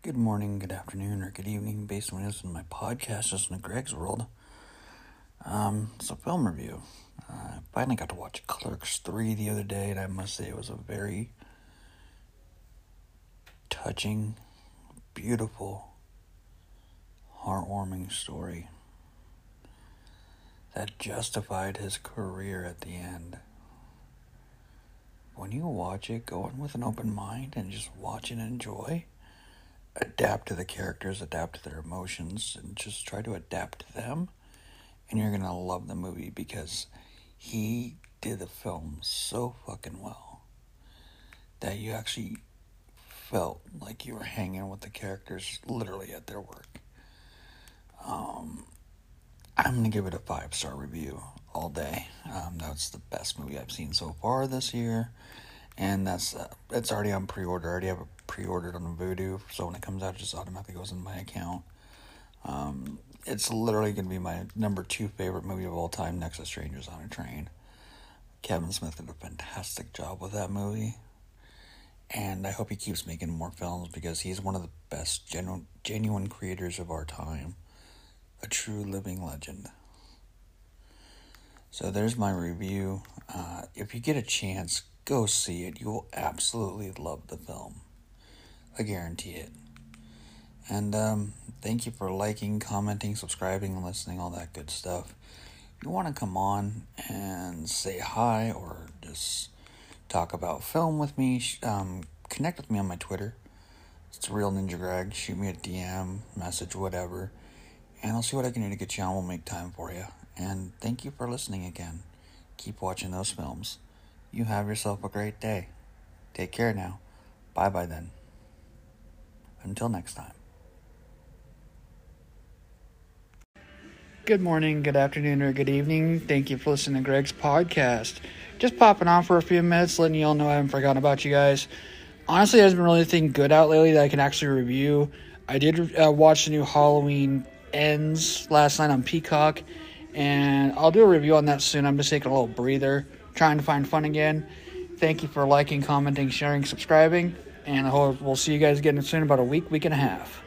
Good morning, good afternoon, or good evening, based on this in my podcast, just in Greg's world. Um, it's a film review. Uh, I finally got to watch Clerks 3 the other day, and I must say it was a very touching, beautiful, heartwarming story that justified his career at the end. When you watch it, go in with an open mind and just watch and enjoy adapt to the characters, adapt to their emotions, and just try to adapt to them. And you're gonna love the movie because he did the film so fucking well that you actually felt like you were hanging with the characters literally at their work. Um, I'm gonna give it a five star review all day. Um, that's the best movie I've seen so far this year and that's uh, it's already on pre-order. I already have it pre-ordered on Vudu, so when it comes out, it just automatically goes in my account. Um, it's literally going to be my number two favorite movie of all time, next to Strangers on a Train. Kevin Smith did a fantastic job with that movie, and I hope he keeps making more films because he's one of the best genuine genuine creators of our time, a true living legend. So there's my review. Uh, if you get a chance, Go see it. You will absolutely love the film. I guarantee it. And um, thank you for liking, commenting, subscribing, and listening, all that good stuff. If you want to come on and say hi or just talk about film with me, um, connect with me on my Twitter. It's Real Ninja Greg. Shoot me a DM, message, whatever. And I'll see what I can do to get you on. We'll make time for you. And thank you for listening again. Keep watching those films. You have yourself a great day. Take care now. Bye bye then. Until next time. Good morning, good afternoon, or good evening. Thank you for listening to Greg's podcast. Just popping on for a few minutes, letting you all know I haven't forgotten about you guys. Honestly, there's been really anything good out lately that I can actually review. I did uh, watch the new Halloween Ends last night on Peacock, and I'll do a review on that soon. I'm just taking a little breather trying to find fun again. Thank you for liking, commenting, sharing, subscribing, and I hope we'll see you guys again soon, about a week, week and a half.